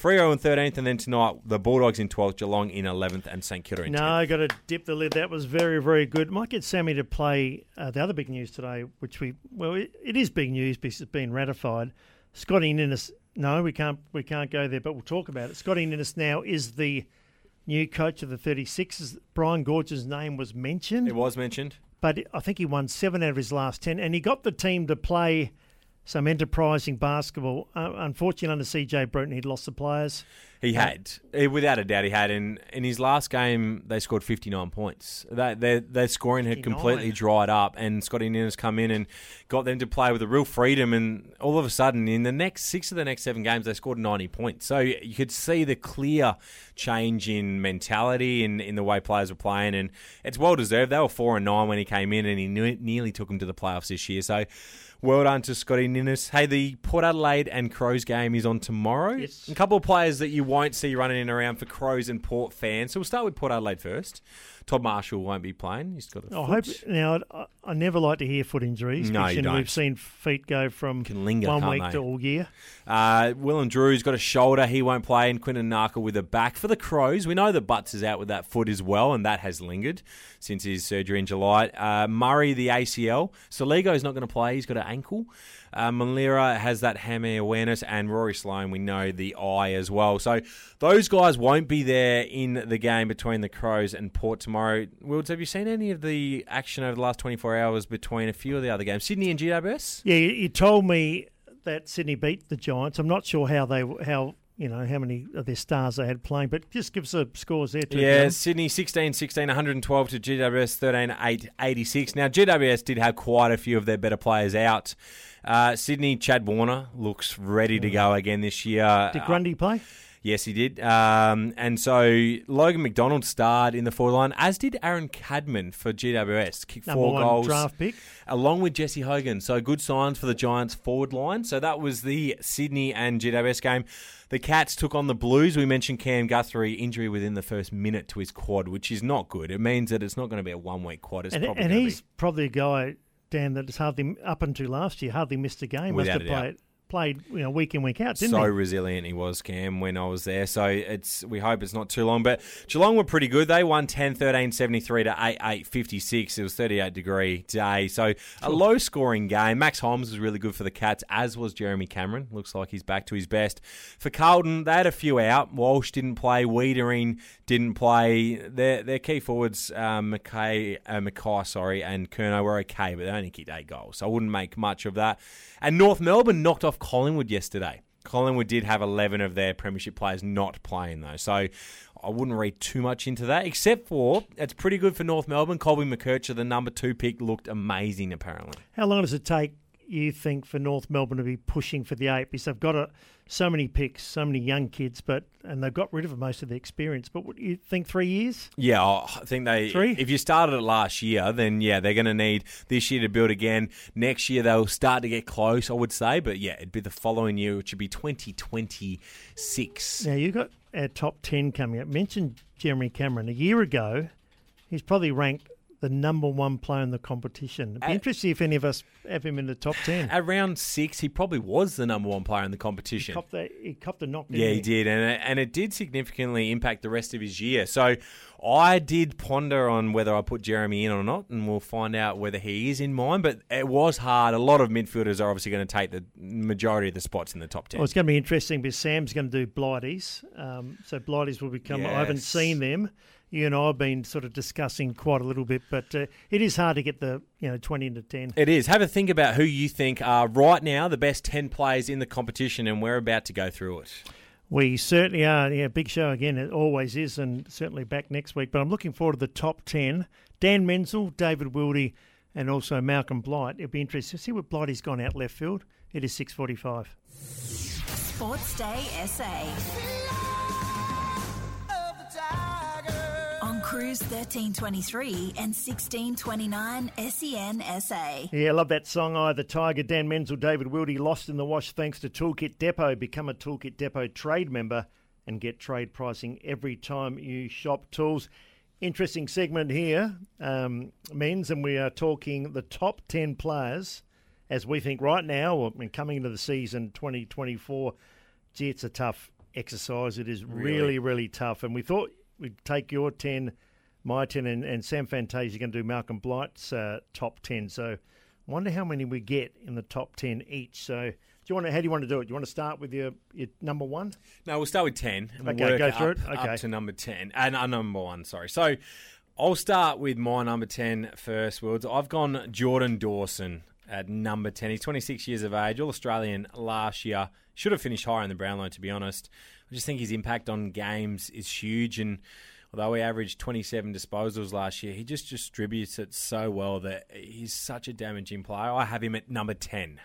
Speaker 4: Freo in 13th, and then tonight the Bulldogs in 12th, Geelong in 11th, and St Kilda in
Speaker 3: No,
Speaker 4: 10th.
Speaker 3: I got to dip the lid. That was very, very good. Might get Sammy to play uh, the other big news today, which we well, it, it is big news because it's been ratified. Scotty Ninnis. No, we can't. We can't go there, but we'll talk about it. Scotty Ninnis now is the new coach of the 36ers. Brian Goorjian's name was mentioned,
Speaker 4: It was mentioned.
Speaker 3: But I think he won seven out of his last ten, and he got the team to play some enterprising basketball. Uh, unfortunately, under CJ Bruton, he'd lost the players.
Speaker 4: He had, Eh, without a doubt, he had. And in his last game, they scored 59 points. That their their scoring had
Speaker 3: 59.
Speaker 4: completely dried up, and Scotty Ninnis come in and got them to play with a real freedom. And all of a sudden, in the next six of the next seven games, they scored 90 points. So you could see the clear change in mentality and in the way players were playing, and it's well deserved. They were four and nine when he came in, and he ne- nearly took them to the playoffs this year. So. Well done to Scotty Ninnis. Hey, the Port Adelaide and Crows game is on tomorrow.
Speaker 3: Yes.
Speaker 4: A couple of players that you won't see running in around for Crows and Port fans. So we'll start with Port Adelaide first. Todd Marshall won't be playing. He's got a
Speaker 3: I hope now. I, I never like to hear foot injuries.
Speaker 4: No, you don't.
Speaker 3: We've seen feet go from
Speaker 4: Can linger,
Speaker 3: one week
Speaker 4: they?
Speaker 3: to all year.
Speaker 4: Uh, and Drew's got a shoulder. He won't play. And Quinton Narkle with a back. For the Crows, we know that Butts is out with that foot as well, and that has lingered since his surgery in July. Uh, Murray, the ACL. Soligo's not going to play. He's got an ankle. Uh, Milera has that hammy awareness, and Rory Sloane, we know the eye as well. So those guys won't be there in the game between the Crows and Port tomorrow. Wilds, have you seen any of the action over the last 24 hours between a few of the other games? Sydney and GWS?
Speaker 3: Yeah, you, told me that Sydney beat the Giants. I'm not sure how they how you know how many of their stars they had playing, but just give us the scores there too.
Speaker 4: Yeah,
Speaker 3: John.
Speaker 4: Sydney 16 16, 112 to GWS 13 8, 86. Now, GWS did have quite a few of their better players out. Uh, Sydney, Chad Warner looks ready to go again this year.
Speaker 3: Did
Speaker 4: Uh,
Speaker 3: Grundy play?
Speaker 4: Yes, he did. Um, and so Logan McDonald starred in the forward line, as did Aaron Cadman for GWS. Kicked
Speaker 3: Number
Speaker 4: four
Speaker 3: one
Speaker 4: goals.
Speaker 3: draft pick.
Speaker 4: Along with Jesse Hogan. So good signs for the Giants forward line. So that was the Sydney and GWS game. The Cats took on the Blues. We mentioned Cam Guthrie injury within the first minute to his quad, which is not good. It means that it's not going to be a one week quad. It's
Speaker 3: And,
Speaker 4: probably
Speaker 3: and he's
Speaker 4: be.
Speaker 3: probably a guy, Dan, that has hardly up until last year hardly missed a game.
Speaker 4: Without
Speaker 3: Must have played played you know week in week out, didn't
Speaker 4: so
Speaker 3: he?
Speaker 4: resilient he was, Cam, when I was there. So it's we hope it's not too long. But Geelong were pretty good. They won 10 13 73 to 8 8 56. It was 38 degree day. So a low scoring game. Max Holmes was really good for the Cats, as was Jeremy Cameron. Looks like he's back to his best. For Carlton, they had a few out. Walsh didn't play. Weitering didn't play. Their their key forwards, um, McKay, uh, Mackay, sorry, and Curnow were okay, but they only kicked eight goals. So I wouldn't make much of that. And North Melbourne knocked off Collingwood yesterday. Collingwood did have 11 of their premiership players not playing, though. So I wouldn't read too much into that, except for it's pretty good for North Melbourne. Colby McKercher, the number two pick, looked amazing, apparently.
Speaker 3: How long does it take, you think, for North Melbourne to be pushing for the eight? Because they've got a, so many picks, so many young kids, but and they've got rid of most of the experience. But what, do you think three years?
Speaker 4: Yeah, I think they.
Speaker 3: Three?
Speaker 4: If you started it last year, then yeah, they're going to need this year to build again. Next year they'll start to get close, I would say. But yeah, it'd be the following year, which would be 2026.
Speaker 3: Now you've got our top ten coming up. Mentioned Jeremy Cameron a year ago. He's probably ranked the number one player in the competition. It'd be interesting if any of us have him in the top ten.
Speaker 4: At round six, he probably was the number one player in the competition.
Speaker 3: Copped the, he copped the knock.
Speaker 4: Yeah, he did, and it, and it did significantly impact the rest of his year. So I did ponder on whether I put Jeremy in or not, and we'll find out whether he is in mine. But it was hard. A lot of midfielders are obviously going to take the majority of the spots in the top ten.
Speaker 3: Well, it's going to be interesting because Sam's going to do Blighties. Um, so Blighties will become. I haven't seen them. You and I have been sort of discussing quite a little bit, but uh, it is hard to get the you know twenty into ten.
Speaker 4: It is. Have a think about who you think are right now the best 10 players in the competition, and we're about to go through it.
Speaker 3: We certainly are. Yeah, big show again. It always is, and certainly back next week. But I'm looking forward to the top ten. Dan Menzel, David Wildy, and also Malcolm Blight. It'll be interesting to see what Blighty's gone out left field. It is six forty-five.
Speaker 9: Sports Day SA. Cruise 1323 and 1629 SEN SA.
Speaker 3: Yeah, I love that song. Either Tiger, Dan Menzel, David Wildy, lost in the wash thanks to Toolkit Depot. Become a Toolkit Depot trade member and get trade pricing every time you shop tools. Interesting segment here, um, men's, and we are talking the top 10 players as we think right now, or I mean, coming into the season 2024. Gee, it's a tough exercise. It is really, really, tough. And we thought we'd take your 10, my 10, and, and Sam Fantasia going to do Malcolm Blight's uh, top 10. So wonder how many we get in the top 10 each. So do you want to, how do you want to do it? Do you want to start with your, your number one?
Speaker 4: No, we'll start with 10. And
Speaker 3: Okay, go
Speaker 4: up,
Speaker 3: through it.
Speaker 4: up
Speaker 3: Okay.
Speaker 4: to number 10. And uh, number one, sorry. So I'll start with my number 10 first, Wilds. I've gone Jordan Dawson at number 10. He's 26 years of age, All Australian last year. Should have finished higher in the Brownlow, to be honest. I just think his impact on games is huge. And although he averaged 27 disposals last year, he just distributes it so well that he's such a damaging player. I have him at number 10.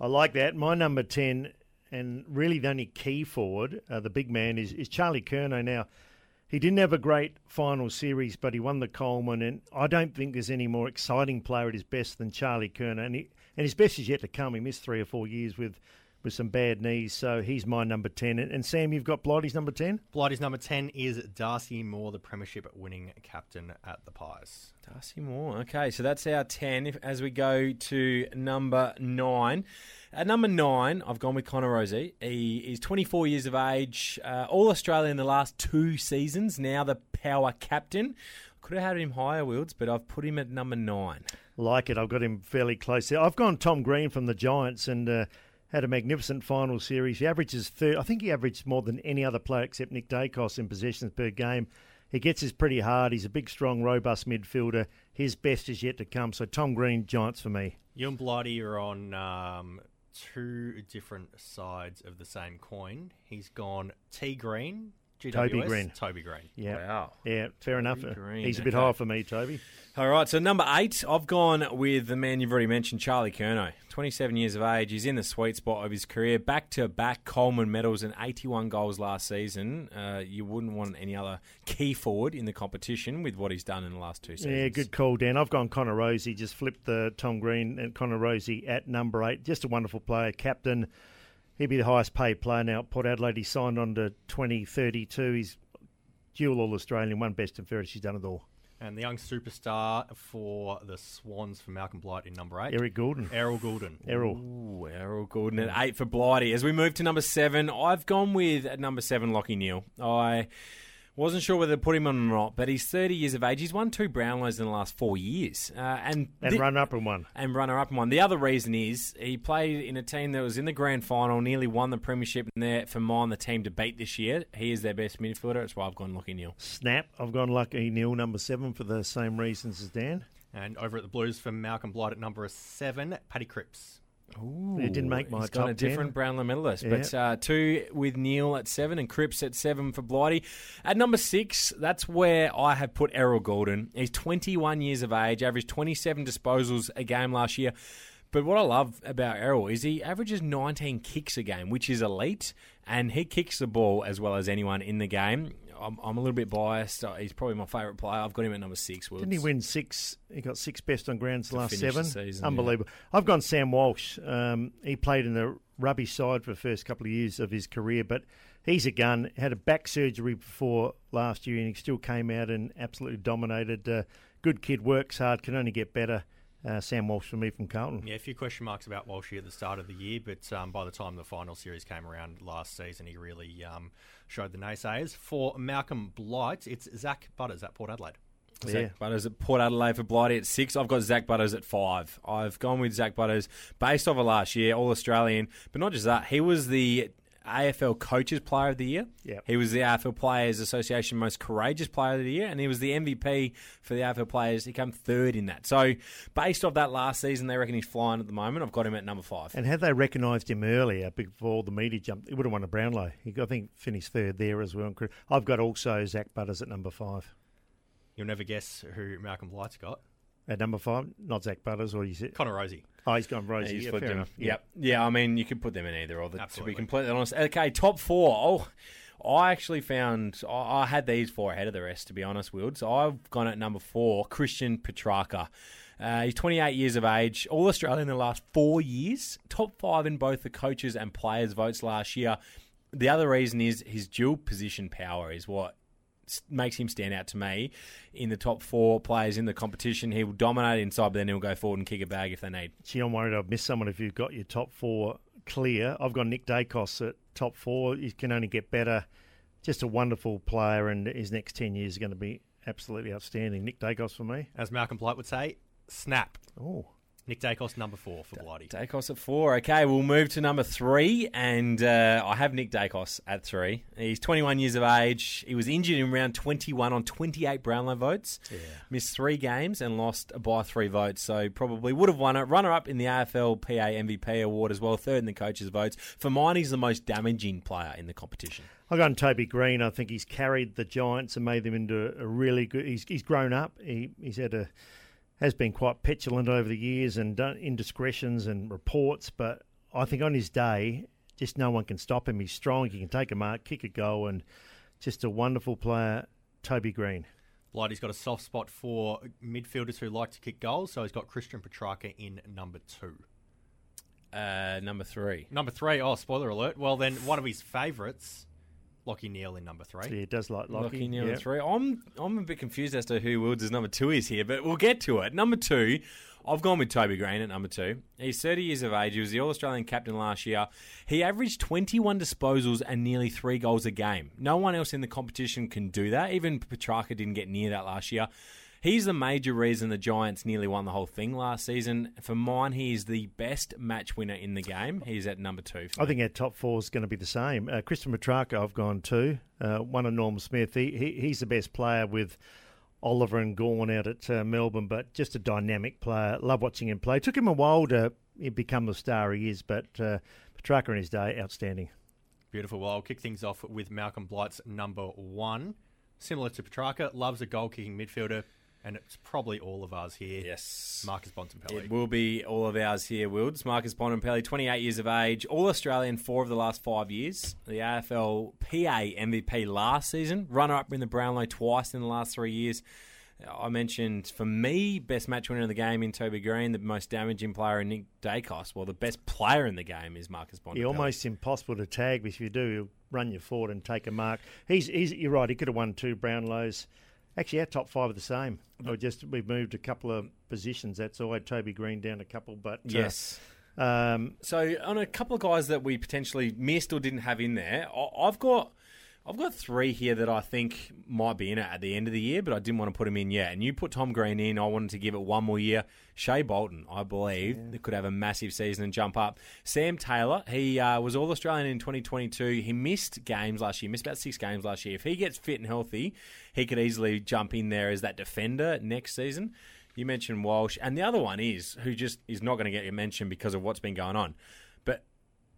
Speaker 3: I like that. My number 10, and really the only key forward, uh, the big man, is, is Charlie Curnow. Now, he didn't have a great final series, but he won the Coleman, and I don't think there's any more exciting player at his best than Charlie Curnow. And, he, and his best is yet to come. He missed three or four years with, with some bad knees, so he's my number 10. And, and Sam, you've got Blighty's number 10?
Speaker 7: Blighty's number 10 is Darcy Moore, the Premiership winning captain at the Pies.
Speaker 4: Darcy Moore. Okay, so that's our 10. If, as we go to number 9. At number 9, I've gone with Connor Rozee. He is 24 years of age, uh, All Australian in the last two seasons, now the power captain. Could have had him higher, Wilds, but I've put him at number 9.
Speaker 3: like it. I've got him fairly close there. I've gone Tom Green from the Giants and uh, had a magnificent final series. He averages third. I think he averaged more than any other player except Nick Daicos in possessions per game. He gets his pretty hard. He's a big, strong, robust midfielder. His best is yet to come. So Tom Green, Giants for me.
Speaker 7: You and Blighty are on um, two different sides of the same coin. He's gone T Green, GWS,
Speaker 3: Toby Greene.
Speaker 7: Toby Greene.
Speaker 3: Yeah,
Speaker 4: Wow.
Speaker 3: yeah, fair enough.
Speaker 4: Green,
Speaker 3: He's a bit
Speaker 4: okay.
Speaker 3: high for me, Toby.
Speaker 4: All right, so number eight, I've gone with the man you've already mentioned, Charlie Curnow. 27 years of age. He's in the sweet spot of his career. Back to back Coleman medals and 81 goals last season. Uh, you wouldn't want any other key forward in the competition with what he's done in the last two seasons.
Speaker 3: Yeah, good call, Dan. I've gone Connor Rozee. Just flipped the Tom Green and Connor Rozee at number eight. Just a wonderful player, captain. He'd be the highest paid player now at Port Adelaide. He signed on to 2032. He's dual All Australian, one best and fairest. He's done it all.
Speaker 7: And the young superstar for the Swans for Malcolm Blight in number eight.
Speaker 3: Eric Gulden.
Speaker 7: Errol Gulden.
Speaker 3: Errol.
Speaker 4: Ooh, Errol Gulden at eight for Blighty. As we move to number seven, I've gone with at number seven, Lachie Neale. I wasn't sure whether to put him on or not, but he's 30 years of age. He's won two Brownlows in the last four years. Uh, and
Speaker 3: And
Speaker 4: thi-
Speaker 3: run up and one.
Speaker 4: and runner up in one. The other reason is he played in a team that was in the grand final, nearly won the premiership, and they're for mine the team to beat this year. He is their best midfielder. That's why I've gone Lachie Neale.
Speaker 3: Snap. I've gone Lachie Neale, number seven, for the same reasons as Dan.
Speaker 7: And over at the Blues for Malcolm Blight at number seven, Paddy Cripps.
Speaker 3: He didn't make my
Speaker 4: He's
Speaker 3: top
Speaker 4: got a
Speaker 3: 10.
Speaker 4: different Brownlow medalist,
Speaker 3: Yeah.
Speaker 4: but uh, two with Neale at seven and Cripps at seven for Blighty. At number six, that's where I have put Errol Gulden. He's 21 years of age, averaged 27 disposals a game last year. But what I love about Errol is he averages 19 kicks a game, which is elite, and he kicks the ball as well as anyone in the game. I'm, I'm a little bit biased. Uh, He's probably my favourite player. I've got him at number six. Wills.
Speaker 3: Didn't he win six? He got six best on grounds the
Speaker 4: To
Speaker 3: last
Speaker 4: finish the
Speaker 3: seven.
Speaker 4: season,
Speaker 3: Unbelievable. I've gone Sam Walsh. Um, he played in the rubbish side for the first couple of years of his career, but he's a gun. Had a back surgery before last year, and he still came out and absolutely dominated. Uh, good kid, works hard, can only get better. Uh, Sam Walsh for me from Carlton.
Speaker 7: Yeah, a few question marks about Walshy at the start of the year, but um, by the time the final series came around last season, he really um, showed the naysayers. For Malcolm Blight, it's Zak Butters at Port Adelaide.
Speaker 3: Yeah.
Speaker 4: Butters at Port Adelaide for Blighty at six. I've got Zak Butters at five. I've gone with Zak Butters based off of last year, All Australian. But not just that, he was the AFL Coaches Player of the Year.
Speaker 3: Yep.
Speaker 4: He was the AFL Players Association Most Courageous Player of the Year, and he was the MVP for the AFL Players. He came third in that. So, based off that last season, they reckon he's flying at the moment. I've got him at number five.
Speaker 3: And had they recognised him earlier before the media jumped, he would have won a Brownlow. He, I think, finished third there as well. I've got also Zak Butters at number five.
Speaker 7: You'll never guess who Malcolm Blight's got.
Speaker 3: At number five, not Zak Butters, or you said?
Speaker 7: Connor Rozee.
Speaker 3: Oh, he's gone Rozee.
Speaker 4: He's
Speaker 3: yeah,
Speaker 4: flipped
Speaker 3: fair
Speaker 4: him.
Speaker 3: enough.
Speaker 4: Yep. Yeah, I mean, you could put them in either or. The, to be
Speaker 7: Absolutely.
Speaker 4: completely honest. Okay, top four. Oh, I actually found I, I had these four ahead of the rest, to be honest, Wild. So I've gone at number four, Christian Petracca. Uh, he's 28 years of age, All Australian in the last four years, top five in both the coaches and players' votes last year. The other reason is his dual position power is what s- makes him stand out to me in the top four players in the competition. He will dominate inside, but then he'll go forward and kick a bag if they need.
Speaker 3: Gee, I'm worried I've missed someone if you've got your top four clear. I've got Nick Daicos at top four. He can only get better. Just a wonderful player, and his next 10 years is going to be absolutely outstanding. Nick Daicos for me.
Speaker 7: As Malcolm Blight would say, snap.
Speaker 3: Oh,
Speaker 7: Nick Daicos, number four for Blighty.
Speaker 4: Daicos at four. Okay, we'll move to number three, and uh, I have Nick Daicos at three. He's 21 years of age. He was injured in round 21 on 28 Brownlow votes. Missed three games and lost by three votes, so probably would have won it. Runner up in the AFL PA MVP award as well, third in the coaches' votes. For mine, he's the most damaging player in the competition.
Speaker 3: I've gone Toby Greene. I think he's carried the Giants and made them into a really good. He's, he's grown up. He, he's had a has been quite petulant over the years and done indiscretions and reports, but I think on his day, just no one can stop him. He's strong. He can take a mark, kick a goal, and just a wonderful player. Toby Greene.
Speaker 7: Blighty's got a soft spot for midfielders who like to kick goals, so he's got Christian Petracca in number two.
Speaker 4: Uh, number three.
Speaker 7: Number three, oh, spoiler alert. Well, then one of his favourites, Lachie Neale in number three.
Speaker 3: Yeah, he does like Lachie.
Speaker 4: Lachie Neale
Speaker 3: yeah.
Speaker 4: at three. I'm I'm a bit confused as to who Wilds' number two is here, but we'll get to it. Number two, I've gone with Toby Greene at number two. He's 30 years of age. He was the All Australian captain last year. He averaged 21 disposals and nearly three goals a game. No one else in the competition can do that. Even Petracca didn't get near that last year. He's the major reason the Giants nearly won the whole thing last season. For mine, he is the best match winner in the game. He's at number two. for
Speaker 3: I
Speaker 4: me.
Speaker 3: think our top four is going to be the same. Uh, Christian Petracca, I've gone two. Uh, one of Norm Smith. He, he he's the best player with Oliver and Gawn out at uh, Melbourne, but just a dynamic player. Love watching him play. Took him a while to become the star he is, but uh, Petracca in his day, outstanding.
Speaker 7: Beautiful. Well, I'll kick things off with Malcolm Blight's number one. Similar to Petracca, loves a goal kicking midfielder, and it's probably all of ours here.
Speaker 4: Yes.
Speaker 7: Marcus Bontempelli.
Speaker 4: It will be all of ours here, Wilds. Marcus Bontempelli, 28 years of age, All Australian four of the last five years. The AFL PA MVP last season, runner up in the Brownlow twice in the last three years. I mentioned for me, best match winner of the game in Toby Greene, the most damaging player in Nick Daicos. Well, the best player in the game is Marcus Bontempelli.
Speaker 3: He almost impossible to tag, but if you do, he'll run you forward and take a mark. He's, he's you're right. He could have won two Brownlows. Actually, our top five are the same. Or just we've moved a couple of positions. That's all. I had Toby Greene down a couple, but uh,
Speaker 4: Yes.
Speaker 3: Um,
Speaker 4: So on a couple of guys that we potentially missed or didn't have in there, I've got I've got three here that I think might be in it at the end of the year, but I didn't want to put him in yet. And you put Tom Green in. I wanted to give it one more year. Shai Bolton, I believe, that could have a massive season and jump up. Sam Taylor, he uh, was All Australian in 2022. He missed games last year, missed about six games last year. If he gets fit and healthy, he could easily jump in there as that defender next season. You mentioned Walsh, and the other one is who just is not going to get your mention because of what's been going on.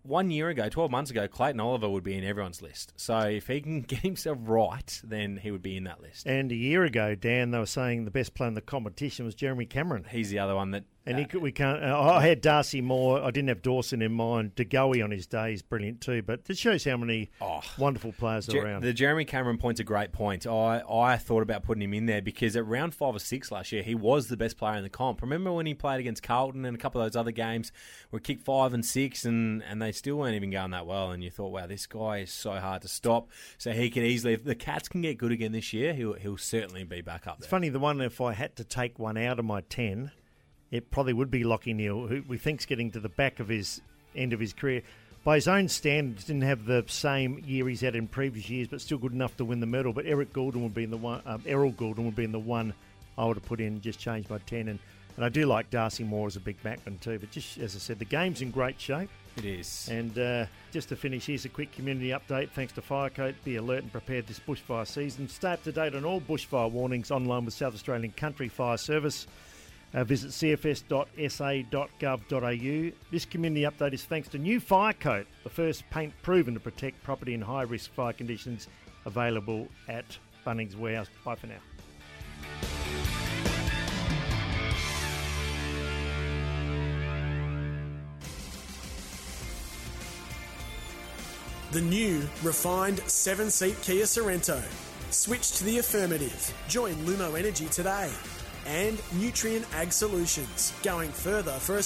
Speaker 4: One year ago, 12 months ago, Clayton Oliver would be in everyone's list. So if he can get himself right, then he would be in that list.
Speaker 3: and a year ago, Dan, they were saying the best player in the competition was Jeremy Cameron.
Speaker 4: He's the other one that.
Speaker 3: And he could, we can't. Uh, I had Darcy Moore. I didn't have Dawson in mind. De Goey on his day is brilliant too. But this shows how many wonderful players are
Speaker 4: Jer-
Speaker 3: around.
Speaker 4: The Jeremy Cameron point's a great point. I, I thought about putting him in there because at round five or six last year, he was the best player in the comp. Remember when he played against Carlton and a couple of those other games where he kicked five and six and, and they still weren't even going that well? And you thought, wow, this guy is so hard to stop. So he could easily, if the Cats can get good again this year, he'll, he'll certainly be back up there.
Speaker 3: It's funny, the one, if I had to take one out of my 10, it probably would be Lachie Neale, who we think's getting to the back of his end of his career. By his own standards, didn't have the same year he's had in previous years, but still good enough to win the medal. But Eric Gulden would be in the one, um, Errol Gulden would be in the one I would have put in, just changed my 10. And, and I do like Darcy Moore as a big backman too. But just as I said, the game's in great shape.
Speaker 4: It is.
Speaker 3: And uh, just to finish, here's a quick community update. Thanks to Firecoat, be alert and prepared this bushfire season. Stay up to date on all bushfire warnings online with South Australian Country Fire Service. Uh, visit cfs.sa.gov.au. This community update is thanks to New Firecoat, the first paint proven to protect property in high risk fire conditions, available at Bunnings Warehouse. Bye for now.
Speaker 1: The new, refined seven seat Kia Sorento. Switch to the affirmative. Join Lumo Energy today. And Nutrien Ag Solutions, going further for Australia.